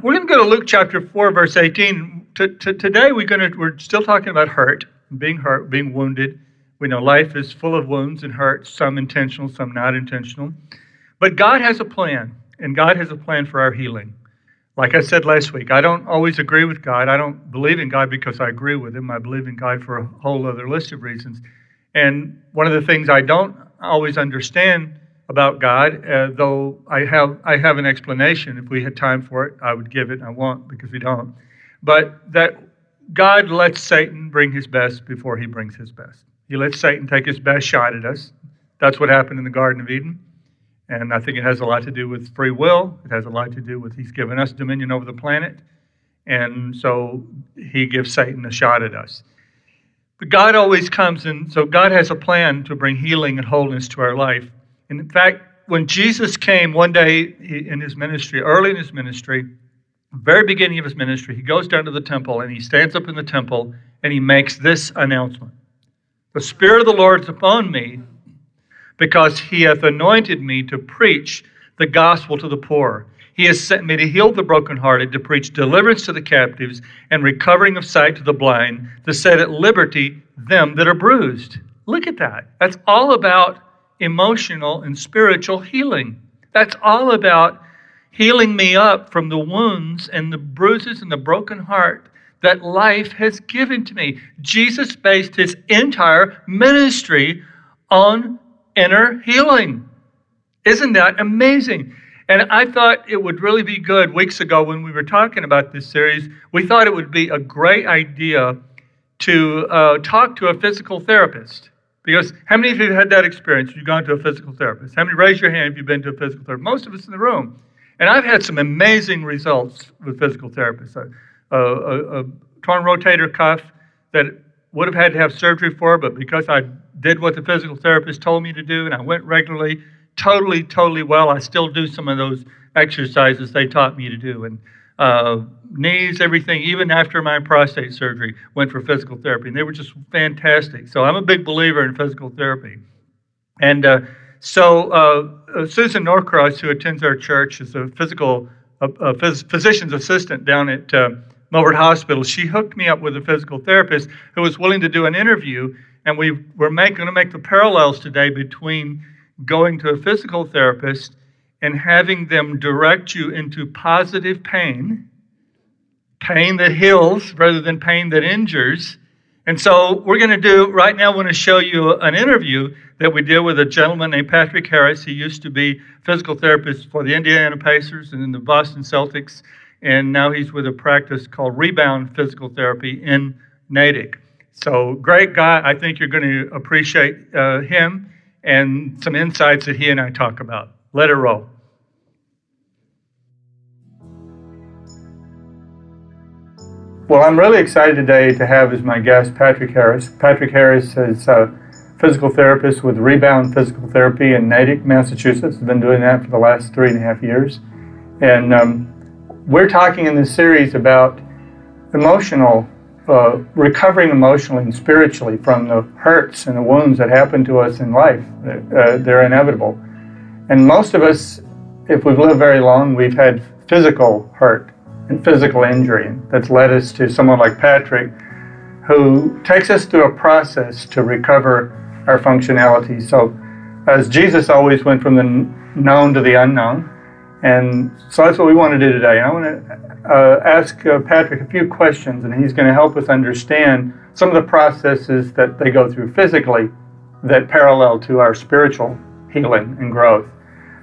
We're going to go to Luke chapter 4, verse 18. T- t- today we're, going to, we're still talking about hurt, being hurt, being wounded. We know life is full of wounds and hurts, some intentional, some not intentional. But God has a plan, and God has a plan for our healing. Like I said last week, I don't always agree with God. I don't believe in God because I agree with Him. I believe in God for a whole other list of reasons. And one of the things I don't always understand about God, uh, though I have I have an explanation. If we had time for it, I would give it. I won't because we don't. But that God lets Satan bring his best before he brings his best. He lets Satan take his best shot at us. That's what happened in the Garden of Eden. And I think it has a lot to do with free will. It has a lot to do with he's given us dominion over the planet. And so he gives Satan a shot at us. But God always comes in, so God has a plan to bring healing and wholeness to our life. And in fact, when Jesus came one day in his ministry, early in his ministry, very beginning of his ministry, he goes down to the temple and he stands up in the temple and he makes this announcement The Spirit of the Lord is upon me because he hath anointed me to preach the gospel to the poor. He has sent me to heal the brokenhearted, to preach deliverance to the captives, and recovering of sight to the blind, to set at liberty them that are bruised. Look at that. That's all about emotional and spiritual healing. That's all about healing me up from the wounds and the bruises and the broken heart that life has given to me. Jesus based his entire ministry on inner healing. Isn't that amazing? And I thought it would really be good weeks ago when we were talking about this series. We thought it would be a great idea to uh, talk to a physical therapist. Because how many of you have had that experience? You've gone to a physical therapist. How many raise your hand if you've been to a physical therapist? Most of us in the room. And I've had some amazing results with physical therapists. A, a, a torn rotator cuff that would have had to have surgery for, but because I did what the physical therapist told me to do and I went regularly, totally, totally well. I still do some of those exercises they taught me to do. And uh, knees, everything, even after my prostate surgery, went for physical therapy. And they were just fantastic. So I'm a big believer in physical therapy. And uh, so uh, uh Susan Norcross, who attends our church, is a physical a, phys- physician's assistant down at uh, Hospital. She hooked me up with a physical therapist who was willing to do an interview. And we were going to make the parallels today between going to a physical therapist and having them direct you into positive pain, pain that heals rather than pain that injures. And so we're going to do, right now, I want to show you an interview that we did with a gentleman named Patrick Harris. He used to be physical therapist for the Indiana Pacers and then the Boston Celtics. And now he's with a practice called Rebound Physical Therapy in Natick. So, great guy. I think you're going to appreciate uh, him and some insights that he and I talk about. Let it roll. Well, I'm really excited today to have as my guest Patrick Harris. Patrick Harris is a physical therapist with Rebound Physical Therapy in Natick, Massachusetts. Has been doing that for the last three and a half years, and um, we're talking in this series about emotional uh, recovering emotionally and spiritually from the hurts and the wounds that happen to us in life. Uh, they're inevitable, and most of us, if we've lived very long, we've had physical hurt and physical injury that's led us to someone like Patrick, who takes us through a process to recover our functionality. So, as Jesus always went from the known to the unknown, and so that's what we want to do today. I want to uh, ask uh, Patrick a few questions, and he's going to help us understand some of the processes that they go through physically that parallel to our spiritual healing and growth.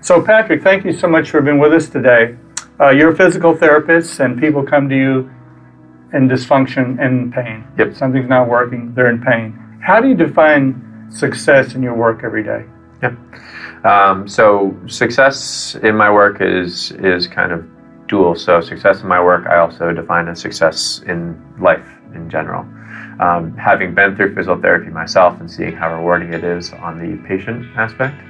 So, Patrick, thank you so much for being with us today. Uh, you're a physical therapist, and people come to you in dysfunction and pain. Yep. Something's not working, they're in pain. How do you define success in your work every day? Yep. Um, so success in my work is is kind of dual. So success in my work, I also define as success in life in general. Um, having been through physical therapy myself and seeing how rewarding it is on the patient aspect,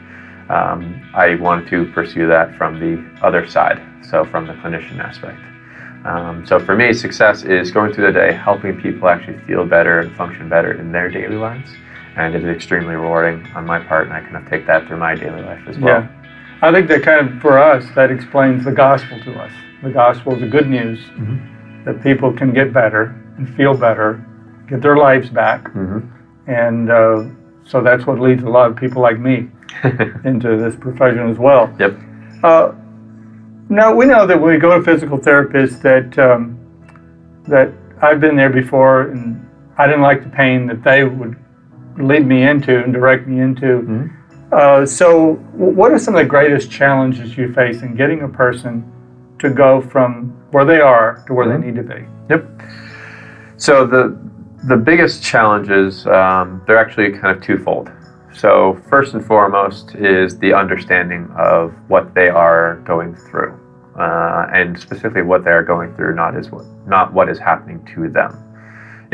um, I wanted to pursue that from the other side, so from the clinician aspect. Um, so for me, success is going through the day, helping people actually feel better and function better in their daily lives, and it is extremely rewarding on my part, and I kind of take that through my daily life as well. Yeah. I think that kind of, for us, that explains the gospel to us. the gospel, is the good news that people can get better and feel better, get their lives back, hmm and uh, so that's what leads a lot of people like me into this profession as well. Yep. Uh, now we know that when we go to physical therapists that um, that I've been there before, and I didn't like the pain that they would lead me into and direct me into. Mhm. Uh, so, what are some of the greatest challenges you face in getting a person to go from where they are to where Mhm. they need to be? Yep. So the the biggest challenges um, they're actually kind of twofold. So first and foremost is the understanding of what they are going through, uh, and specifically what they are going through, not is what not what is happening to them.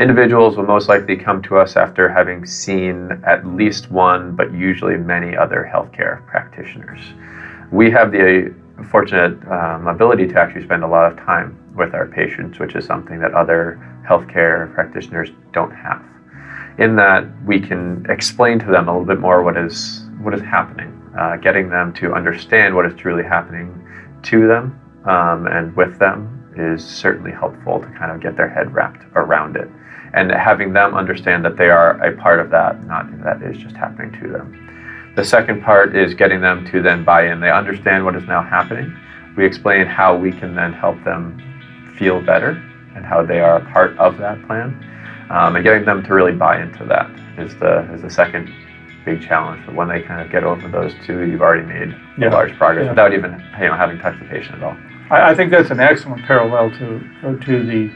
Individuals will most likely come to us after having seen at least one, but usually many other healthcare practitioners. We have the fortunate um, ability to actually spend a lot of time with our patients, which is something that other healthcare practitioners don't have. In that, we can explain to them a little bit more what is what is happening, uh, getting them to understand what is truly happening to them um, and with them is certainly helpful to kind of get their head wrapped around it, and having them understand that they are a part of that, not that is just happening to them. The second part is getting them to then buy in. They understand what is now happening. We explain how we can then help them feel better and how they are a part of that plan. Um, and getting them to really buy into that is the is the second big challenge. But when they kind of get over those two, you've already made Yeah. large progress Yeah. without even you know having touched the patient at all. I, I think that's an excellent parallel to to the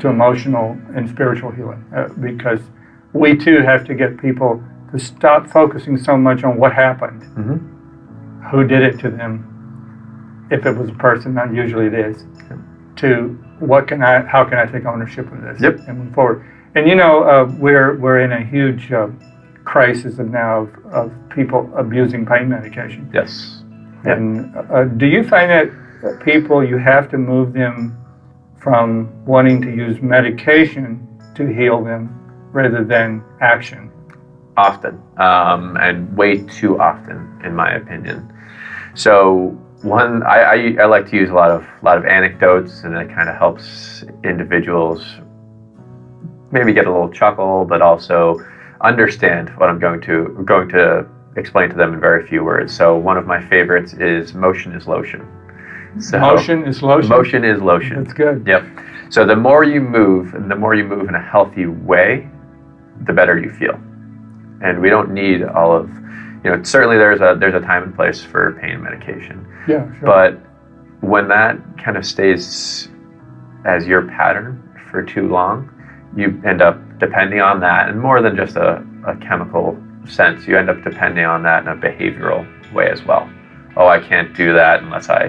to emotional and spiritual healing uh, because we too have to get people to stop focusing so much on what happened, Mm-hmm. who did it to them, if it was a person, not usually it is, to what can I, how can I take ownership of this Yep. and move forward. And you know, uh, we're we're in a huge uh, crisis of now of, of people abusing pain medication. Yes. And uh, do you find that people, you have to move them from wanting to use medication to heal them rather than action? often, um, and way too often, in my opinion. So one, I, I, I like to use a lot of lot of anecdotes, and it kind of helps individuals maybe get a little chuckle, but also understand what I'm going to going to explain to them in very few words. So one of my favorites is motion is lotion. So Motion is lotion. motion is lotion. That's good. Yep. So the more you move, and the more you move in a healthy way, the better you feel. And we don't need all of, you know, certainly there's a there's a time and place for pain medication, Yeah, sure. but when that kind of stays as your pattern for too long, you end up depending on that, and more than just a, a chemical sense, you end up depending on that in a behavioral way as well. Oh, I can't do that unless I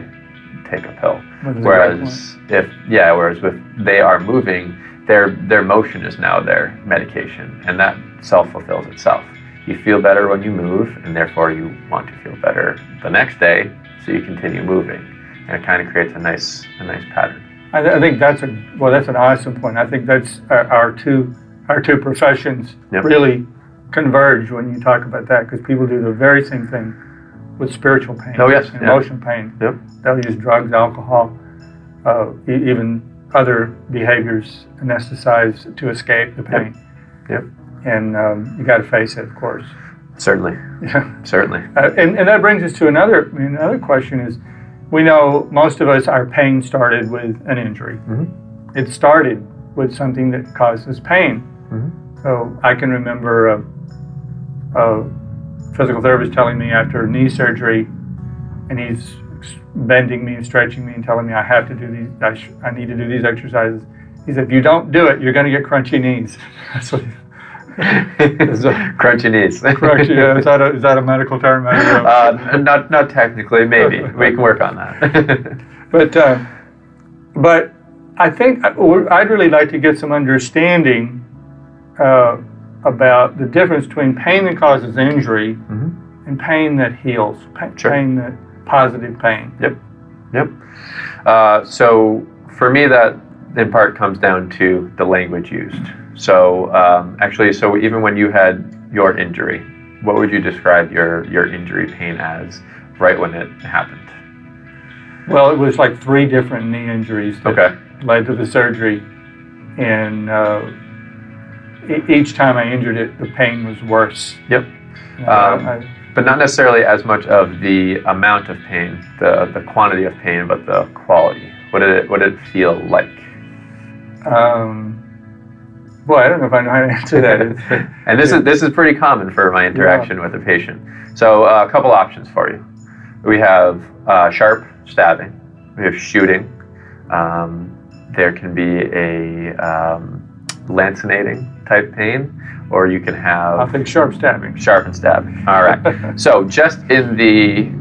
take a pill. Whereas if yeah, whereas with they are moving, their their motion is now their medication, and that self fulfills itself. You feel better when you move, and therefore you want to feel better the next day, so you continue moving, and it kind of creates a nice a nice pattern. I, th- I think that's a well, that's an awesome point. I think that's our, our two our two professions Yep. really converge when you talk about that because people do the very same thing with spiritual pain. Oh, yes, yeah. emotional pain. Yep. They'll use drugs, alcohol, uh, e- even other behaviors anesthetize to escape the pain. Yep. And um, you got to face it, of course. Certainly, Yeah. certainly. Uh, and, and that brings us to another another question is we know most of us our pain started with an injury. Mhm. It started with something that causes pain. Mhm. So I can remember a, a physical therapist telling me after knee surgery, and he's bending me and stretching me and telling me I have to do these, I, sh- I need to do these exercises. He said, if you don't do it, you're going to get crunchy knees. That's what he, Crunchy knees. crunchy, yeah, is, that a, is that a medical term? Uh, not not technically, maybe we can work on that. But uh, but I think uh, I'd really like to get some understanding uh, about the difference between pain that causes injury Mhm. and pain that heals, pa- Sure. pain that positive pain. Yep. Yep. Uh, so for me, that in part comes down to the language used. So um, actually, so even when you had your injury, what would you describe your your injury pain as right when it happened? Well, it was like three different knee injuries that Okay. led to the surgery, and uh, e- each time I injured it, the pain was worse. Yep. Uh, Um, I- But not necessarily as much of the amount of pain, the the quantity of pain, but the quality. What did it What did it feel like? Um, boy, I don't know if I know how to answer that. And this is this is pretty common for my interaction with a patient. So uh, a couple options for you. We have uh, sharp stabbing. We have shooting. Um, there can be a um, lancinating type pain, or you can have I think sharp stabbing. sharp and stabbing. All right. so just in the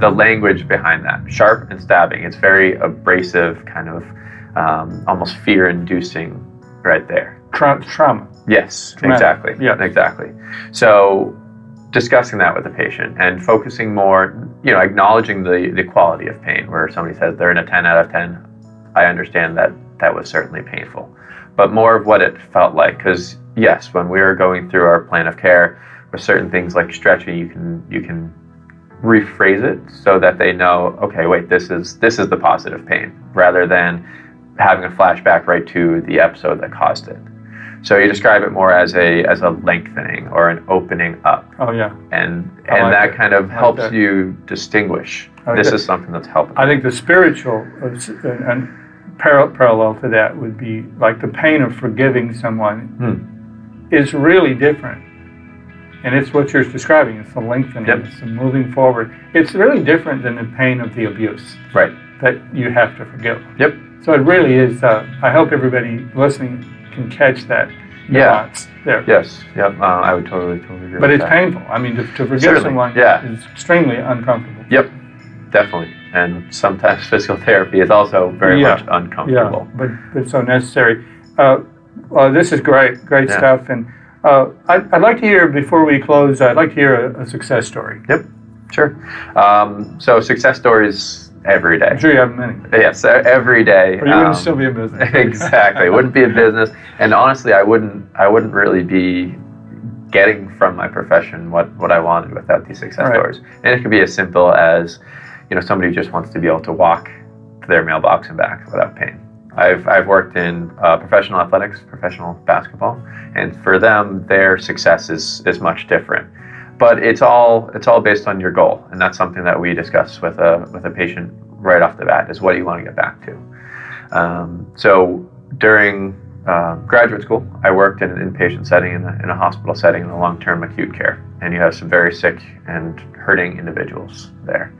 the language behind that, sharp and stabbing, it's very abrasive, kind of um, almost fear-inducing, right there. Tra- trauma. Yes, Traumatic. exactly. Yes. exactly. So discussing that with the patient and focusing more, you know, acknowledging the the quality of pain. Where somebody says they're in a ten out of ten, I understand that that was certainly painful, but more of what it felt like. Because yes, when we were going through our plan of care, with certain things like stretching, you can you can rephrase it so that they know, okay, wait, this is this is the positive pain, rather than having a flashback right to the episode that caused it. So you describe it more as a as a lengthening or an opening up, Oh yeah. and I and like that that. kind of like helps that. you distinguish. Like this that. is something that's helping. I think the spiritual uh, and, and parallel to that would be like the pain of forgiving someone Hmm. is really different. And it's what you're describing. It's the lengthening. Yep. It's the moving forward. It's really different than the pain of the abuse right. that you have to forgive. Yep. So it really is. Uh, I hope everybody listening can catch that Yeah. nuance there. Yes. Yep. Uh, I would totally totally agree. But it's that. painful. I mean, to, to forgive Certainly, someone yeah. is extremely uncomfortable. Yep. Definitely. And sometimes physical therapy is also very Yeah. much uncomfortable. Yeah, but, but so necessary. Uh, uh, this is great, great Yeah. stuff. And uh, I'd, I'd like to hear, before we close, I'd like to hear a, a success story. Yep. Sure. Um, so success stories every day. I'm sure you have many. Yes, e- every day. Or you wouldn't Um, still be in business. exactly. It wouldn't be a business, and honestly, I wouldn't. I wouldn't really be getting from my profession what what I wanted without these success Right. stories. And it could be as simple as, you know, somebody who just wants to be able to walk to their mailbox and back without pain. I've I've worked in uh, professional athletics, professional basketball, and for them, their success is is much different. But it's all it's all based on your goal, and that's something that we discuss with a with a patient right off the bat. Is what do you want to get back to? Um, so during uh, graduate school, I worked in an inpatient setting, in a, in a hospital setting, in a long-term acute care, and you have some very sick and hurting individuals there.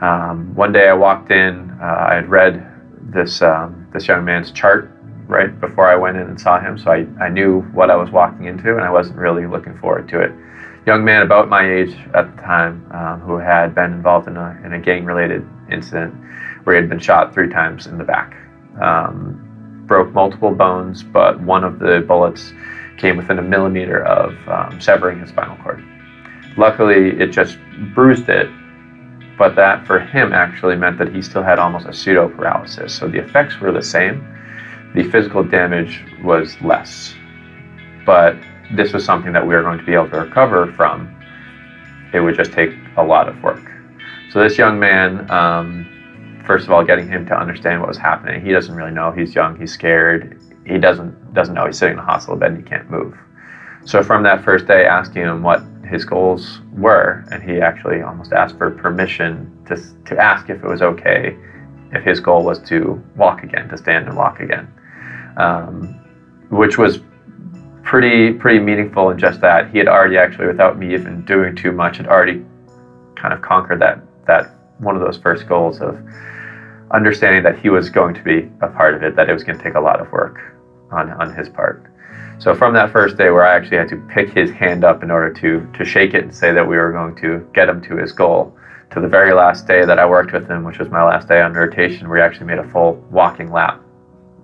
Um, one day I walked in, uh, I had read this um, this young man's chart right before I went in and saw him, so I, I knew what I was walking into, and I wasn't really looking forward to it. Young man about my age at the time, um, who had been involved in a, in a gang-related incident where he had been shot three times in the back. Um, broke multiple bones, but one of the bullets came within a millimeter of um, severing his spinal cord. Luckily, it just bruised it, but that for him actually meant that he still had almost a pseudo paralysis. So the effects were the same, the physical damage was less. But this was something that we were going to be able to recover from. It would just take a lot of work. So this young man, um, first of all, getting him to understand what was happening. He doesn't really know. He's young. He's scared. He doesn't doesn't know. He's sitting in a hospital bed and he can't move. So from that first day, asking him what his goals were, and he actually almost asked for permission to to ask if it was okay if his goal was to walk again, to stand and walk again, um, which was pretty pretty meaningful in just that he had already actually, without me even doing too much, had already kind of conquered that that one of those first goals of understanding that he was going to be a part of it, that it was going to take a lot of work on, on his part. So from that first day where I actually had to pick his hand up in order to to shake it and say that we were going to get him to his goal, to the very last day that I worked with him, which was my last day on rotation, we actually made a full walking lap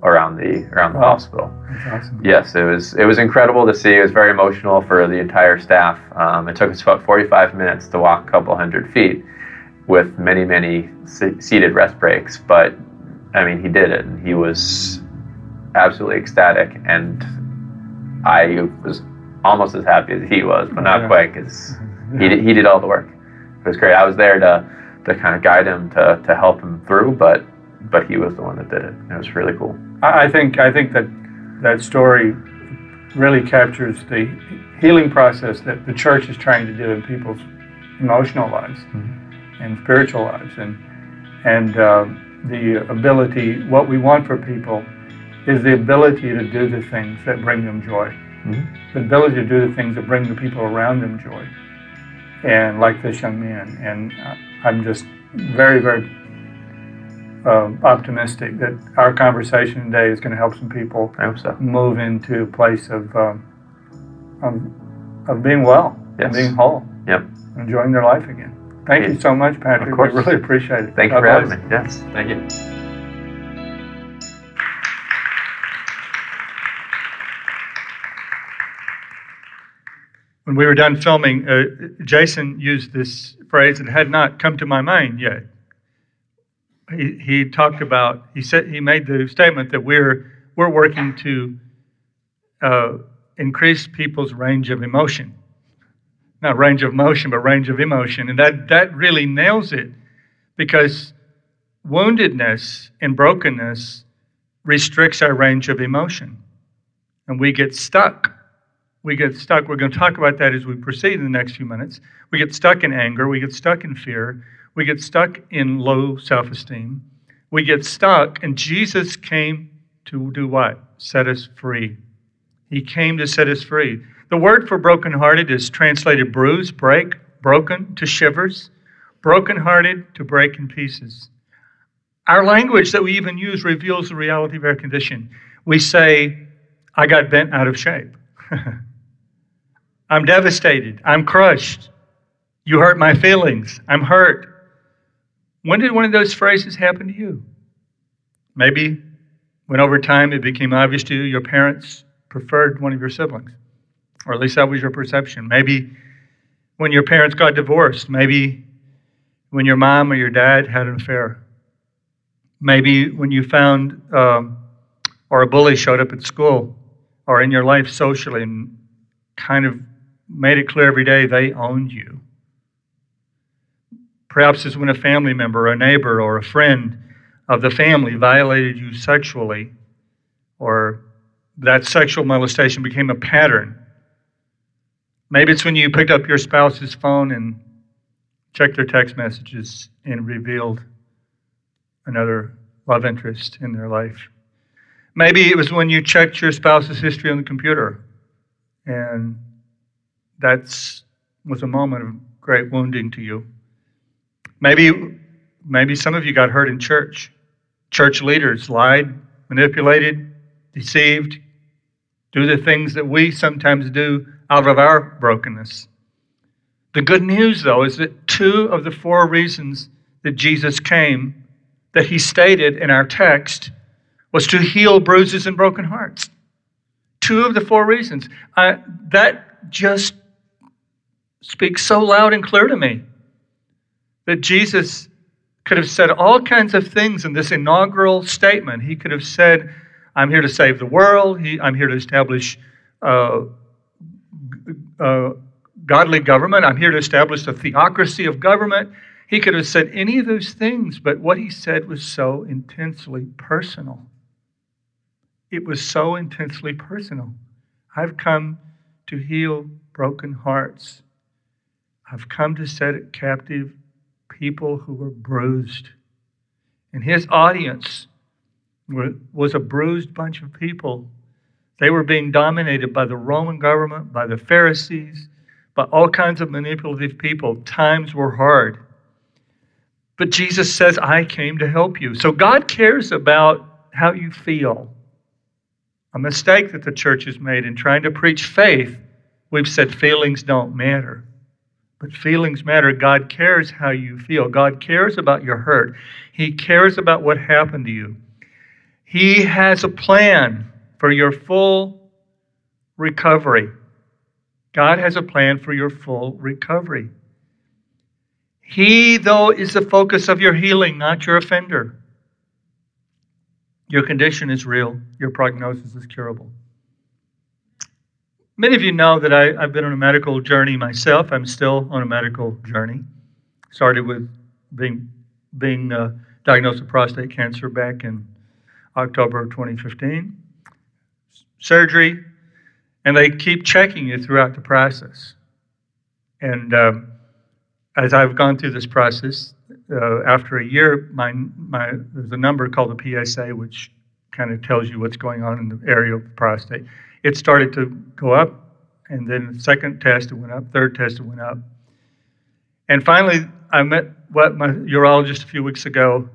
around the around the Wow. hospital. That's awesome. Yes, it was it was incredible to see. It was very emotional for the entire staff. Um, it took us about 45 minutes to walk a couple hundred feet with many many se- seated rest breaks, but I mean he did it, and he was absolutely ecstatic, and I was almost as happy as he was, but not Yeah. quite because he did, he did all the work. It was great. I was there to to kind of guide him to, to help him through, but but he was the one that did it. It was really cool. I think I think that that story really captures the healing process that the church is trying to do in people's emotional lives and spiritual lives, and and uh, the ability. What we want for people is the ability to do the things that bring them joy, the ability to do the things that bring the people around them joy, and like this young man. And uh, I'm just very very uh, optimistic that our conversation today is going to help some people so. move into a place of um, of, of being well, Yes. and being whole, Yep. enjoying their life again. Thank you so much, Patrick. We really appreciate it. Thank God you for having me. Yes. Thank you. When we were done filming, uh, Jason used this phrase that had not come to my mind yet. He, he talked about, he said, he made the statement that we're, we're working to uh, increase people's range of emotion. Not range of motion, but range of emotion. And that, that really nails it because woundedness and brokenness restricts our range of emotion. And we get stuck we get stuck. We're going to talk about that as we proceed in the next few minutes. We get stuck in anger. We get stuck in fear. We get stuck in low self esteem. We get stuck, and Jesus came to do what? Set us free. He came to set us free. The word for brokenhearted is translated bruise, break, broken to shivers, brokenhearted to break in pieces. Our language that we even use reveals the reality of our condition. We say, I got bent out of shape. I'm devastated. I'm crushed. You hurt my feelings. I'm hurt. When did one of those phrases happen to you? Maybe when over time it became obvious to you your parents preferred one of your siblings, or at least that was your perception. Maybe when your parents got divorced. Maybe when your mom or your dad had an affair. Maybe when you found, um, or a bully showed up at school or in your life socially and kind of made it clear every day they owned you. Perhaps it's when a family member, or a neighbor, or a friend of the family violated you sexually, or that sexual molestation became a pattern. Maybe it's when you picked up your spouse's phone and checked their text messages and revealed another love interest in their life. Maybe it was when you checked your spouse's history on the computer and that was a moment of great wounding to you. Maybe, maybe some of you got hurt in church. Church leaders lied, manipulated, deceived, do the things that we sometimes do out of our brokenness. The good news, though, is that two of the four reasons that Jesus came, that he stated in our text, was to heal bruises and broken hearts. Two of the four reasons. I, that just speaks so loud and clear to me that Jesus could have said all kinds of things in this inaugural statement. He could have said, I'm here to save the world, he, I'm here to establish uh, uh, godly government, I'm here to establish a theocracy of government. He could have said any of those things, but what he said was so intensely personal. It was so intensely personal. I've come to heal broken hearts. I've come to set captive people who were bruised. And his audience was a bruised bunch of people. They were being dominated by the Roman government, by the Pharisees, by all kinds of manipulative people. Times were hard. But Jesus says, I came to help you. So God cares about how you feel. A mistake that the church has made in trying to preach faith, we've said feelings don't matter. But feelings matter. God cares how you feel. God cares about your hurt. He cares about what happened to you. He has a plan for your full recovery. God has a plan for your full recovery. He, though, is the focus of your healing, not your offender. Your condition is real, your prognosis is curable. Many of you know that I, have been on a medical journey myself. I'm still on a medical journey. Started with being being uh, diagnosed with prostate cancer back in October of 2015. Surgery, and they keep checking you throughout the process. And um, as I've gone through this process, uh, after a year, my, my, there's a number called the PSA, which kind of tells you what's going on in the area of the prostate. It started to go up, and then the second test it went up, third test it went up. And finally, I met what my urologist a few weeks ago,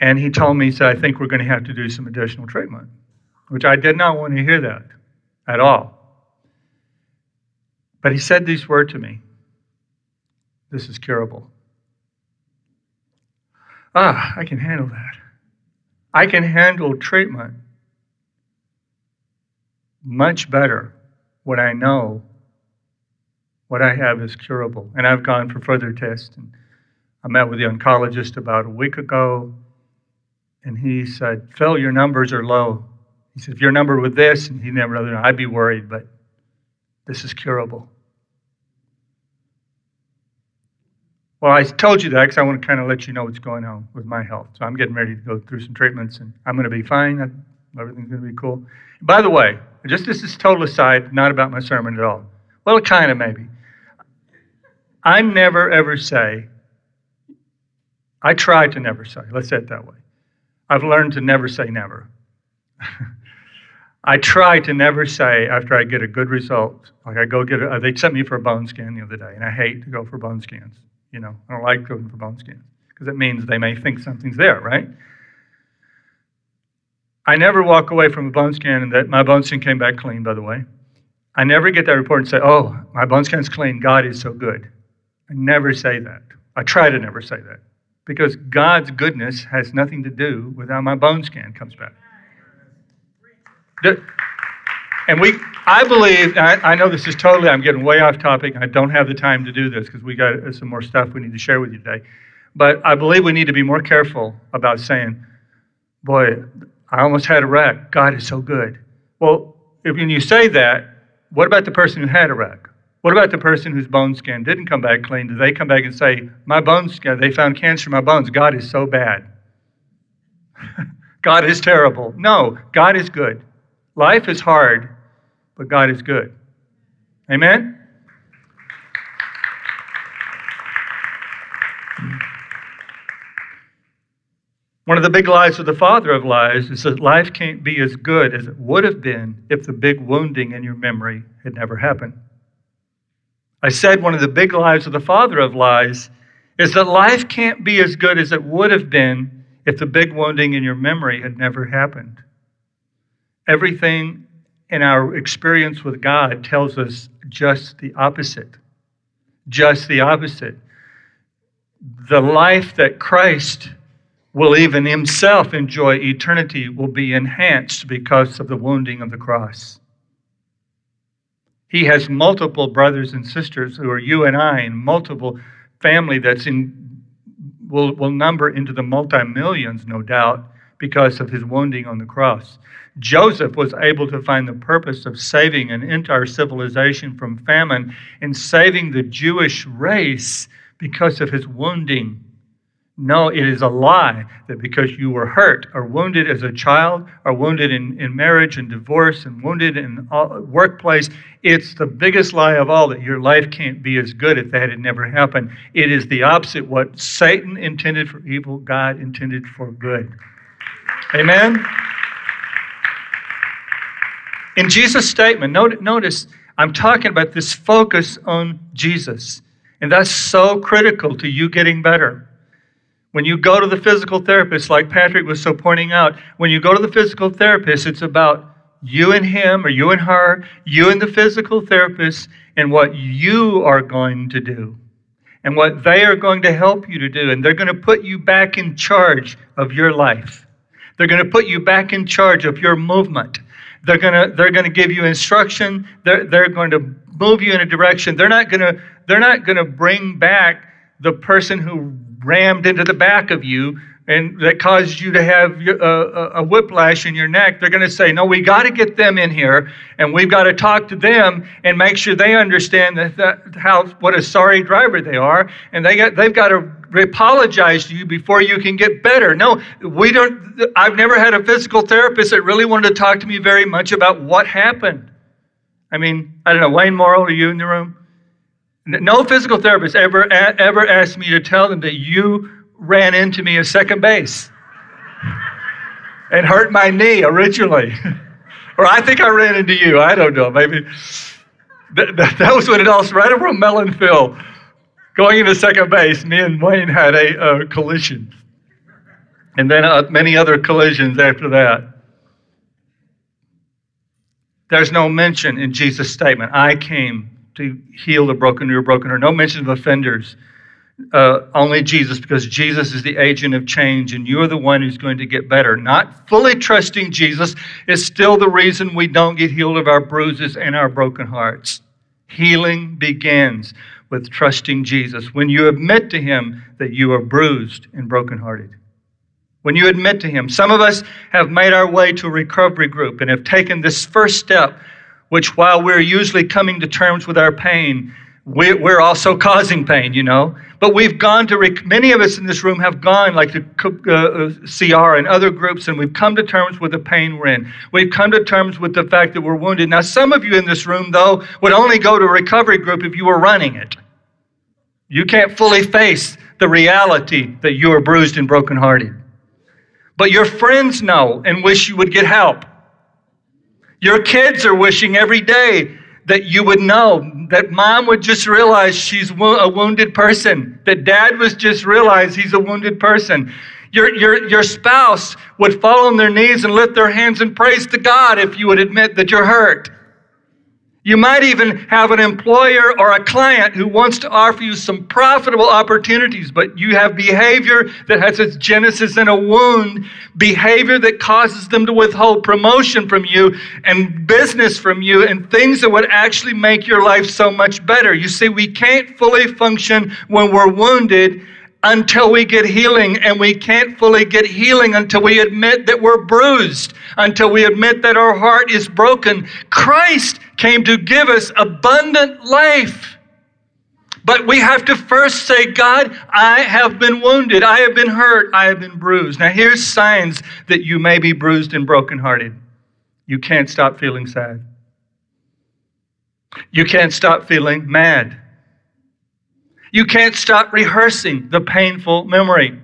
and he told me, he said, I think we're going to have to do some additional treatment, which I did not want to hear that at all. But he said these words to me This is curable. Ah, I can handle that. I can handle treatment much better when I know what I have is curable. And I've gone for further tests. And I met with the oncologist about a week ago, and he said, Phil, your numbers are low. He said, if your number with this, and he never, I'd be worried, but this is curable. Well, I told you that because I want to kind of let you know what's going on with my health. So I'm getting ready to go through some treatments, and I'm going to be fine. Everything's going to be cool. By the way, just this is total aside, not about my sermon at all. Well, kind of maybe. I never ever say, I try to never say, let's say it that way. I've learned to never say never. I try to never say after I get a good result, like I go get a, uh, they sent me for a bone scan the other day, and I hate to go for bone scans. You know, I don't like going for bone scans because it means they may think something's there, right? I never walk away from a bone scan and that my bone scan came back clean, by the way. I never get that report and say, oh, my bone scan's clean. God is so good. I never say that. I try to never say that because God's goodness has nothing to do with how my bone scan comes back. And we, I believe, I, I, know this is totally, I'm getting way off topic. I don't have the time to do this because we got uh, some more stuff we need to share with you today. But I believe we need to be more careful about saying, boy, I almost had a wreck. God is so good. Well, if when you say that, what about the person who had a wreck? What about the person whose bone scan didn't come back clean? Do they come back and say, My bone scan, uh, they found cancer in my bones. God is so bad. God is terrible. No, God is good. Life is hard, but God is good. Amen? One of the big lies of the father of lies is that life can't be as good as it would have been if the big wounding in your memory had never happened. I said one of the big lies of the father of lies is that life can't be as good as it would have been if the big wounding in your memory had never happened. Everything in our experience with God tells us just the opposite. Just the opposite. The life that Christ will even himself enjoy eternity will be enhanced because of the wounding of the cross. He has multiple brothers and sisters who are you and I, and multiple family that's in will, will number into the multi millions, no doubt, because of his wounding on the cross. Joseph was able to find the purpose of saving an entire civilization from famine and saving the Jewish race because of his wounding. No, it is a lie that because you were hurt or wounded as a child or wounded in, in marriage and divorce and wounded in workplace, it's the biggest lie of all that your life can't be as good if that had never happened. It is the opposite. What Satan intended for evil, God intended for good. Amen? In Jesus' statement, notice I'm talking about this focus on Jesus. And that's so critical to you getting better. When you go to the physical therapist, like Patrick was so pointing out, when you go to the physical therapist, it's about you and him or you and her, you and the physical therapist, and what you are going to do and what they are going to help you to do. And they're going to put you back in charge of your life. They're going to put you back in charge of your movement. They're going to, they're going to give you instruction. They're, they're going to move you in a direction. They're not going to, they're not going to bring back the person who rammed into the back of you and that caused you to have a, uh, uh, a, whiplash in your neck, they're going to say, No, we got to get them in here and we've got to talk to them and make sure they understand that, that how what a sorry driver they are. And they got, they've got to apologize to you before you can get better. No, we don't. I've never had a physical therapist that really wanted to talk to me very much about what happened. I mean, I don't know, Wayne Morrill, are you in the room? No physical therapist ever ever asked me to tell them that you ran into me at second base and hurt my knee originally. or I think I ran into you. I don't know. Maybe that, that, that was when it all right over Mellon Field. Going into second base, me and Wayne had a collision. And then uh, many other collisions after that. There's no mention in Jesus' statement, I came to heal the broken, you're broken, or no mention of offenders uh, only Jesus because Jesus is the agent of change and you're the one who's going to get better. Not fully trusting Jesus is still the reason we don't get healed of our bruises and our broken hearts. Healing begins with trusting Jesus. When you admit to Him that you are bruised and brokenhearted. When you admit to Him, some of us have made our way to a recovery group and have taken this first step, which while we're usually coming to terms with our pain, we're also causing pain, you know. But we've gone to, rec- many of us in this room have gone, like the uh, CR and other groups, and we've come to terms with the pain we're in. We've come to terms with the fact that we're wounded. Now, some of you in this room, though, would only go to a recovery group if you were running it. You can't fully face the reality that you are bruised and brokenhearted. But your friends know and wish you would get help. Your kids are wishing every day that you would know, that mom would just realize she's a wounded person, that dad was just realize he's a wounded person. Your, your, your spouse would fall on their knees and lift their hands and praise to God if you would admit that you're hurt. You might even have an employer or a client who wants to offer you some profitable opportunities, but you have behavior that has its genesis in a wound, behavior that causes them to withhold promotion from you and business from you and things that would actually make your life so much better. You see, we can't fully function when we're wounded until we get healing, and we can't fully get healing until we admit that we're bruised, until we admit that our heart is broken. Christ came to give us abundant life. But we have to first say, God, I have been wounded, I have been hurt, I have been bruised. Now, here's signs that you may be bruised and brokenhearted. You can't stop feeling sad. You can't stop feeling mad. You can't stop rehearsing the painful memory.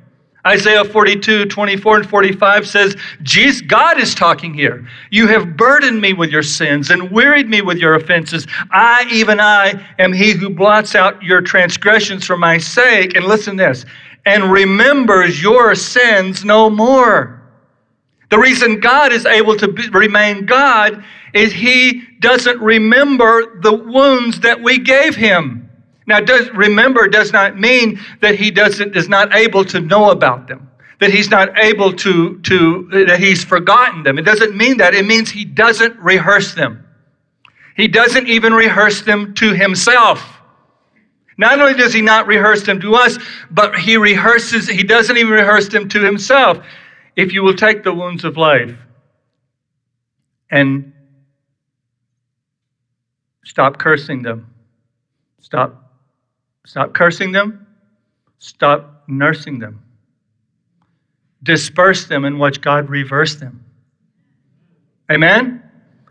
Isaiah 42, 24, and 45 says, Jesus, God is talking here. You have burdened me with your sins and wearied me with your offenses. I, even I, am he who blots out your transgressions for my sake. And listen this, and remembers your sins no more. The reason God is able to be, remain God is he doesn't remember the wounds that we gave him. Now, does, remember does not mean that he doesn't is not able to know about them, that he's not able to to that he's forgotten them. It doesn't mean that. It means he doesn't rehearse them. He doesn't even rehearse them to himself. Not only does he not rehearse them to us, but he rehearses. He doesn't even rehearse them to himself. If you will take the wounds of life and stop cursing them, stop Stop cursing them. Stop nursing them. Disperse them and watch God reverse them. Amen?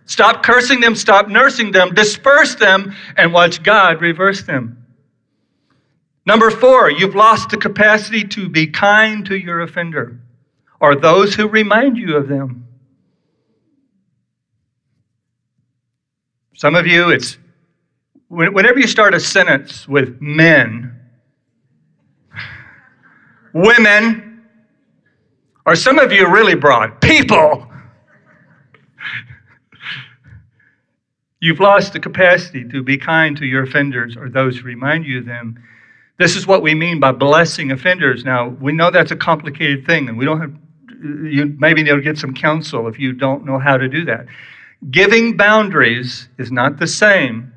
Stop cursing them, stop nursing them, disperse them, and watch God reverse them. Number four, you've lost the capacity to be kind to your offender or those who remind you of them. Some of you, it's whenever you start a sentence with men, women, or some of you really broad, people, you've lost the capacity to be kind to your offenders or those who remind you of them. This is what we mean by blessing offenders. Now, we know that's a complicated thing, and we don't have, you maybe to get some counsel if you don't know how to do that. Giving boundaries is not the same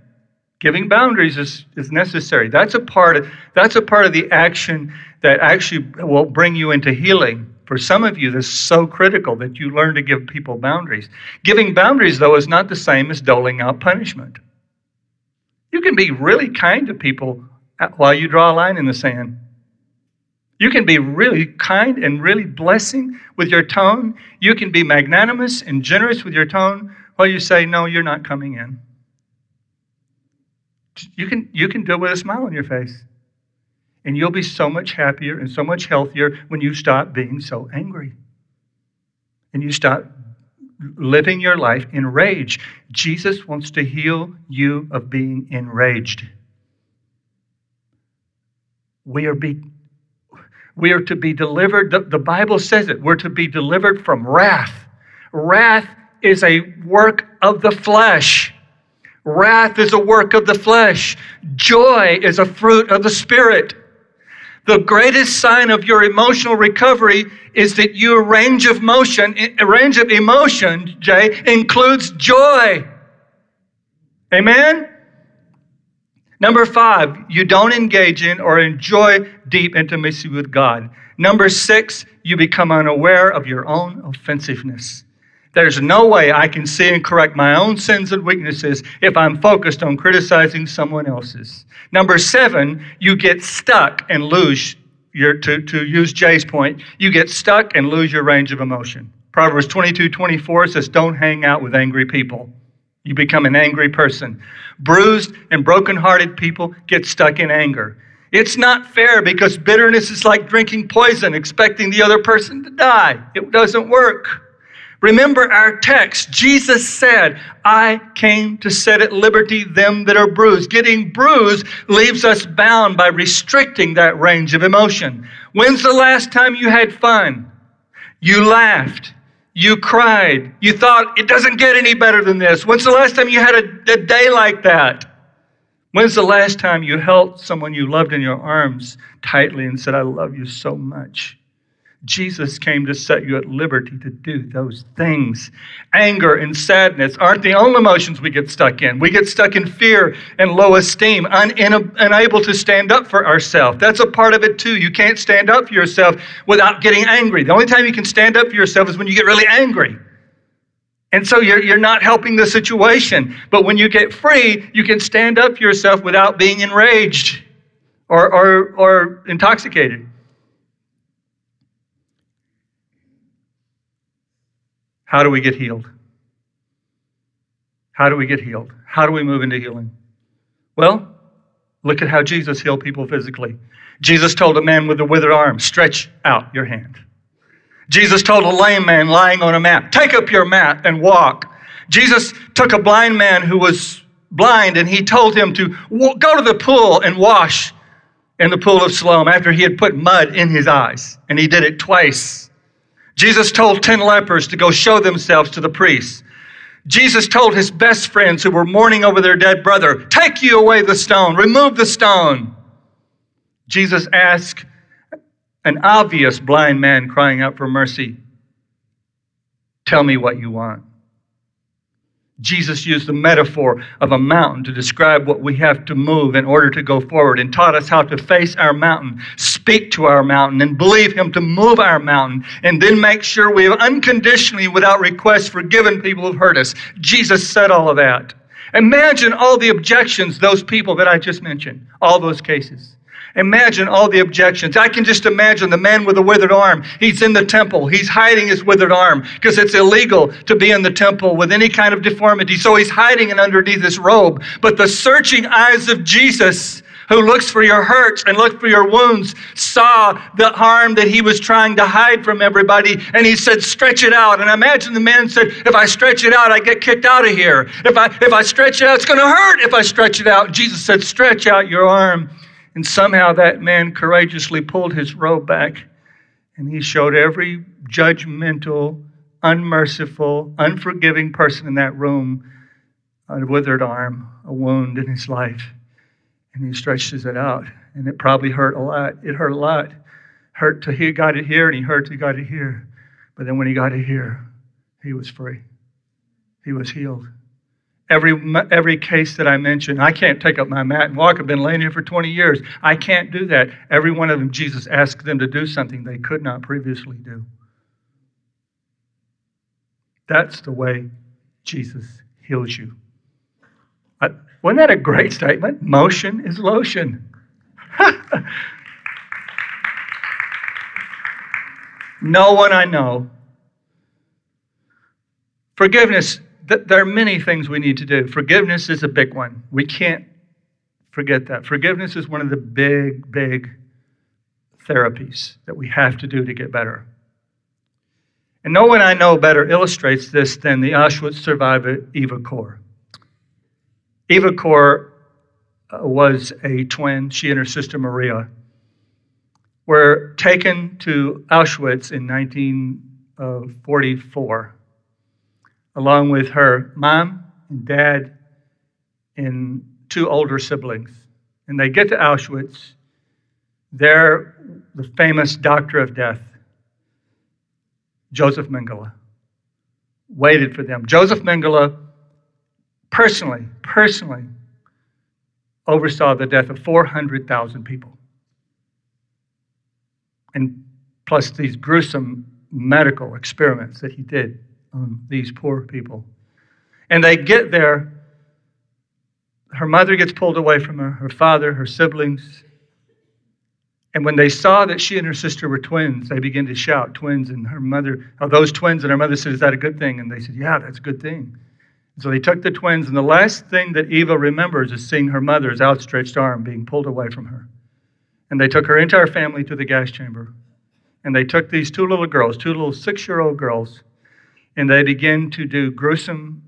Giving boundaries is, is necessary. That's a part of that's a part of the action that actually will bring you into healing. For some of you, this is so critical that you learn to give people boundaries. Giving boundaries, though, is not the same as doling out punishment. You can be really kind to people while you draw a line in the sand. You can be really kind and really blessing with your tone. You can be magnanimous and generous with your tone while you say, No, you're not coming in. You can, you can do it with a smile on your face. And you'll be so much happier and so much healthier when you stop being so angry. And you stop living your life in rage. Jesus wants to heal you of being enraged. We are, be, we are to be delivered, the, the Bible says it, we're to be delivered from wrath. Wrath is a work of the flesh. Wrath is a work of the flesh. Joy is a fruit of the Spirit. The greatest sign of your emotional recovery is that your range of motion, eh, range of emotion, Jay, includes joy. Amen? Number five, you don't engage in or enjoy deep intimacy with God. Number six, you become unaware of your own offensiveness. There's no way I can see and correct my own sins and weaknesses if I'm focused on criticizing someone else's. Number seven, you get stuck and lose your, to, to use Jay's point, you get stuck and lose your range of emotion. Proverbs 22 24 says, Don't hang out with angry people. You become an angry person. Bruised and broken-hearted people get stuck in anger. It's not fair because bitterness is like drinking poison, expecting the other person to die. It doesn't work. Remember our text. Jesus said, I came to set at liberty them that are bruised. Getting bruised leaves us bound by restricting that range of emotion. When's the last time you had fun? You laughed. You cried. You thought, it doesn't get any better than this. When's the last time you had a, a day like that? When's the last time you held someone you loved in your arms tightly and said, I love you so much? Jesus came to set you at liberty to do those things. Anger and sadness aren't the only emotions we get stuck in. We get stuck in fear and low esteem, un- unable to stand up for ourselves. That's a part of it too. You can't stand up for yourself without getting angry. The only time you can stand up for yourself is when you get really angry. And so you're, you're not helping the situation. But when you get free, you can stand up for yourself without being enraged or, or, or intoxicated. How do we get healed? How do we get healed? How do we move into healing? Well, look at how Jesus healed people physically. Jesus told a man with a withered arm, Stretch out your hand. Jesus told a lame man lying on a mat, Take up your mat and walk. Jesus took a blind man who was blind and he told him to go to the pool and wash in the pool of Siloam after he had put mud in his eyes. And he did it twice. Jesus told 10 lepers to go show themselves to the priests. Jesus told his best friends who were mourning over their dead brother, Take you away the stone, remove the stone. Jesus asked an obvious blind man crying out for mercy, Tell me what you want. Jesus used the metaphor of a mountain to describe what we have to move in order to go forward and taught us how to face our mountain, speak to our mountain, and believe Him to move our mountain, and then make sure we have unconditionally, without request, forgiven people who've hurt us. Jesus said all of that. Imagine all the objections those people that I just mentioned, all those cases. Imagine all the objections. I can just imagine the man with the withered arm. He's in the temple. He's hiding his withered arm because it's illegal to be in the temple with any kind of deformity. So he's hiding it underneath his robe. But the searching eyes of Jesus who looks for your hurts and looks for your wounds, saw the harm that he was trying to hide from everybody, and he said, Stretch it out. And imagine the man said, If I stretch it out, I get kicked out of here. If I if I stretch it out, it's gonna hurt if I stretch it out. Jesus said, Stretch out your arm. And somehow that man courageously pulled his robe back and he showed every judgmental, unmerciful, unforgiving person in that room a withered arm, a wound in his life. And he stretches it out. And it probably hurt a lot. It hurt a lot. Hurt till he got it here and he hurt till he got it here. But then when he got it here, he was free. He was healed every every case that I mentioned. I can't take up my mat and walk. I've been laying here for 20 years. I can't do that. Every one of them, Jesus asked them to do something they could not previously do. That's the way Jesus heals you. I, wasn't that a great statement? Motion is lotion. No one I know. Forgiveness, th- there are many things we need to do. Forgiveness is a big one. We can't forget that. Forgiveness is one of the big, big therapies that we have to do to get better. And no one I know better illustrates this than the Auschwitz survivor Eva Kor. Eva Kor uh, was a twin. She and her sister Maria were taken to Auschwitz in 1944, along with her mom and dad and two older siblings. And they get to Auschwitz. There, the famous doctor of death, Joseph Mengele, waited for them. Joseph Mengele personally, personally oversaw the death of 400,000 people. And plus these gruesome medical experiments that he did on these poor people. And they get there. Her mother gets pulled away from her, her father, her siblings. And when they saw that she and her sister were twins, they began to shout, twins. And her mother, are those twins? And her mother said, Is that a good thing? And they said, Yeah, that's a good thing. So they took the twins, and the last thing that Eva remembers is seeing her mother's outstretched arm being pulled away from her. And they took her entire family to the gas chamber. And they took these two little girls, two little six year old girls, and they began to do gruesome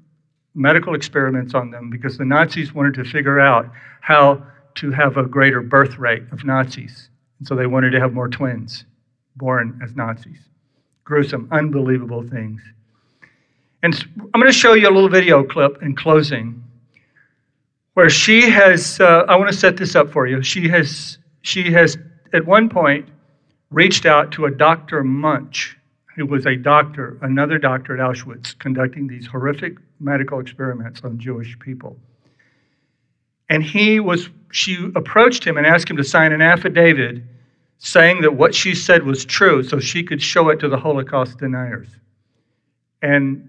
medical experiments on them because the Nazis wanted to figure out how to have a greater birth rate of Nazis. And so they wanted to have more twins born as Nazis. Gruesome, unbelievable things. And I'm going to show you a little video clip in closing where she has, uh, I want to set this up for you. She has, she has, at one point, reached out to a Dr. Munch, who was a doctor, another doctor at Auschwitz, conducting these horrific medical experiments on Jewish people. And he was, she approached him and asked him to sign an affidavit saying that what she said was true so she could show it to the Holocaust deniers. And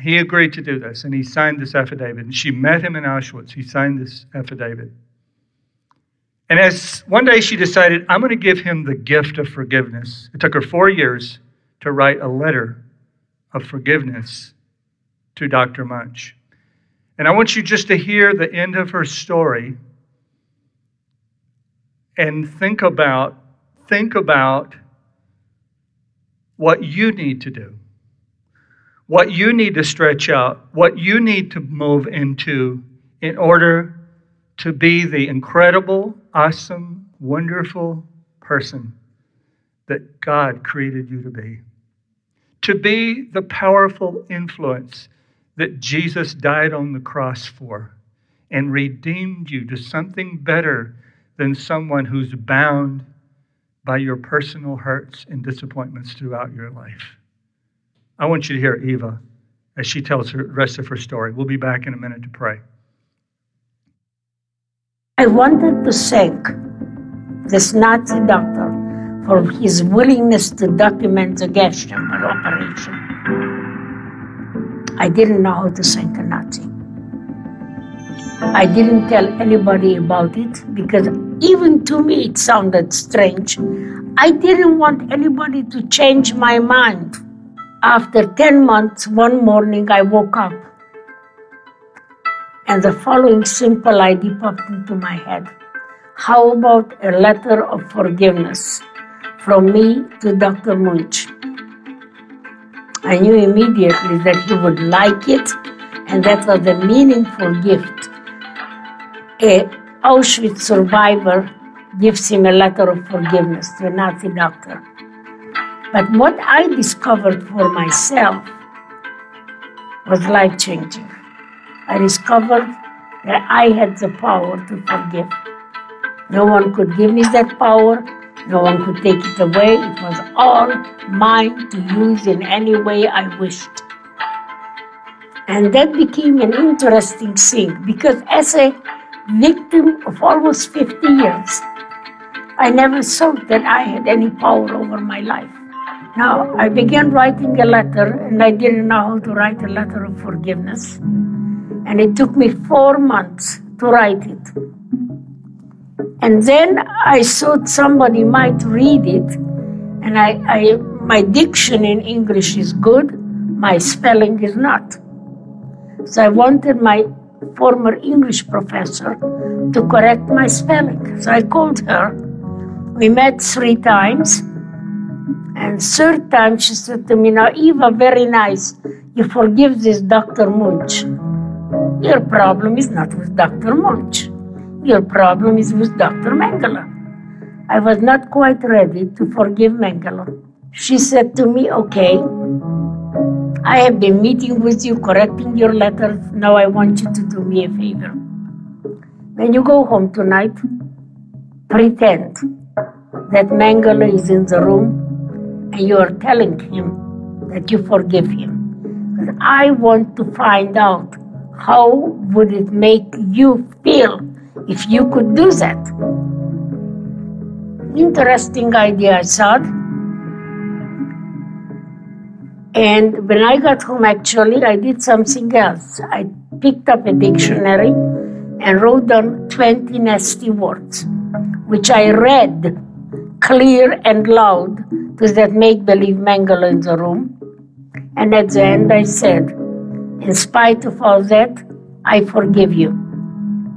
he agreed to do this, and he signed this affidavit. And she met him in Auschwitz. He signed this affidavit. And as one day she decided, I'm going to give him the gift of forgiveness. It took her four years to write a letter of forgiveness to Dr. Munch. And I want you just to hear the end of her story and think about think about what you need to do what you need to stretch out, what you need to move into in order to be the incredible, awesome, wonderful person that God created you to be. To be the powerful influence that Jesus died on the cross for and redeemed you to something better than someone who's bound by your personal hurts and disappointments throughout your life. I want you to hear Eva as she tells the rest of her story. We'll be back in a minute to pray. I wanted to thank this Nazi doctor for his willingness to document the chamber operation. I didn't know how to thank a Nazi. I didn't tell anybody about it because even to me it sounded strange. I didn't want anybody to change my mind. After 10 months, one morning I woke up and the following simple idea popped into my head. How about a letter of forgiveness from me to Dr. Munch? I knew immediately that he would like it, and that was a meaningful gift. A Auschwitz survivor gives him a letter of forgiveness to a Nazi doctor. But what I discovered for myself was life changing. I discovered that I had the power to forgive. No one could give me that power, no one could take it away. It was all mine to use in any way I wished. And that became an interesting thing because as a victim of almost 50 years, I never thought that I had any power over my life. Now, I began writing a letter, and I didn't know how to write a letter of forgiveness. And it took me four months to write it. And then I thought somebody might read it, and I, I my diction in English is good, my spelling is not. So I wanted my former English professor to correct my spelling. So I called her. We met three times. And third time she said to me, Now, Eva, very nice. You forgive this Dr. Munch. Your problem is not with Dr. Munch. Your problem is with Dr. Mengele. I was not quite ready to forgive Mengele. She said to me, Okay, I have been meeting with you, correcting your letters. Now I want you to do me a favor. When you go home tonight, pretend that Mengele is in the room and you are telling him that you forgive him. I want to find out how would it make you feel if you could do that. Interesting idea, I thought. And when I got home, actually, I did something else. I picked up a dictionary and wrote down 20 nasty words, which I read clear and loud to that make believe Mengele in the room. And at the end, I said, In spite of all that, I forgive you.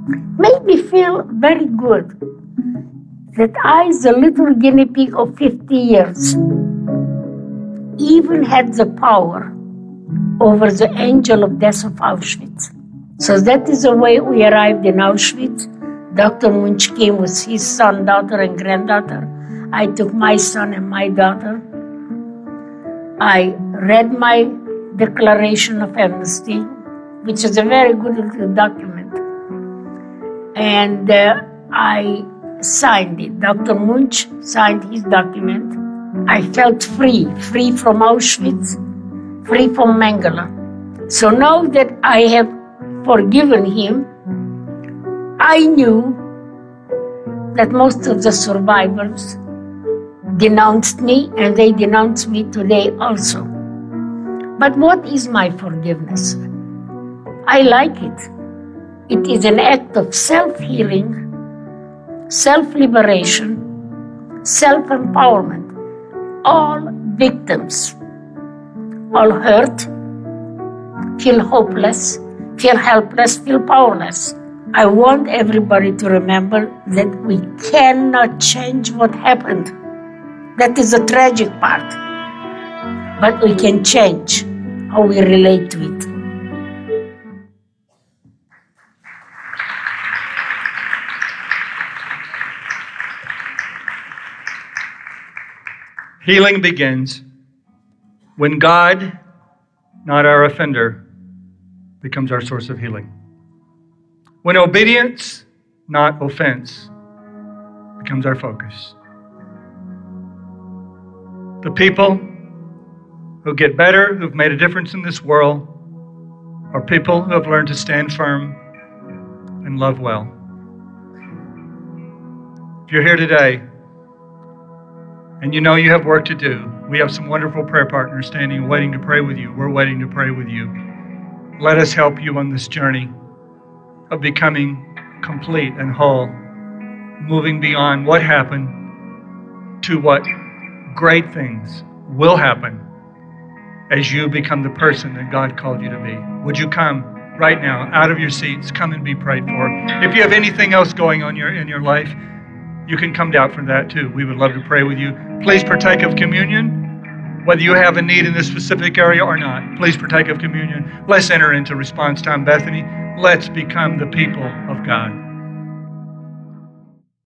Made me feel very good that I, the little guinea pig of 50 years, even had the power over the angel of death of Auschwitz. So that is the way we arrived in Auschwitz. Dr. Munch came with his son, daughter, and granddaughter. I took my son and my daughter. I read my Declaration of Amnesty, which is a very good little document. And uh, I signed it. Dr. Munch signed his document. I felt free, free from Auschwitz, free from Mengele. So now that I have forgiven him, I knew that most of the survivors denounced me and they denounce me today also. But what is my forgiveness? I like it. It is an act of self healing, self liberation, self empowerment all victims, all hurt, feel hopeless, feel helpless, feel powerless. I want everybody to remember that we cannot change what happened. That is the tragic part. But we can change how we relate to it. Healing begins when God, not our offender, becomes our source of healing. When obedience, not offense, becomes our focus. The people who get better, who've made a difference in this world, are people who have learned to stand firm and love well. If you're here today and you know you have work to do, we have some wonderful prayer partners standing waiting to pray with you. We're waiting to pray with you. Let us help you on this journey of becoming complete and whole, moving beyond what happened to what great things will happen as you become the person that God called you to be. Would you come right now out of your seats, come and be prayed for? If you have anything else going on your, in your life, you can come down for that too. We would love to pray with you. Please partake of communion, whether you have a need in this specific area or not. Please partake of communion. Let's enter into response time, Bethany. Let's become the people of God.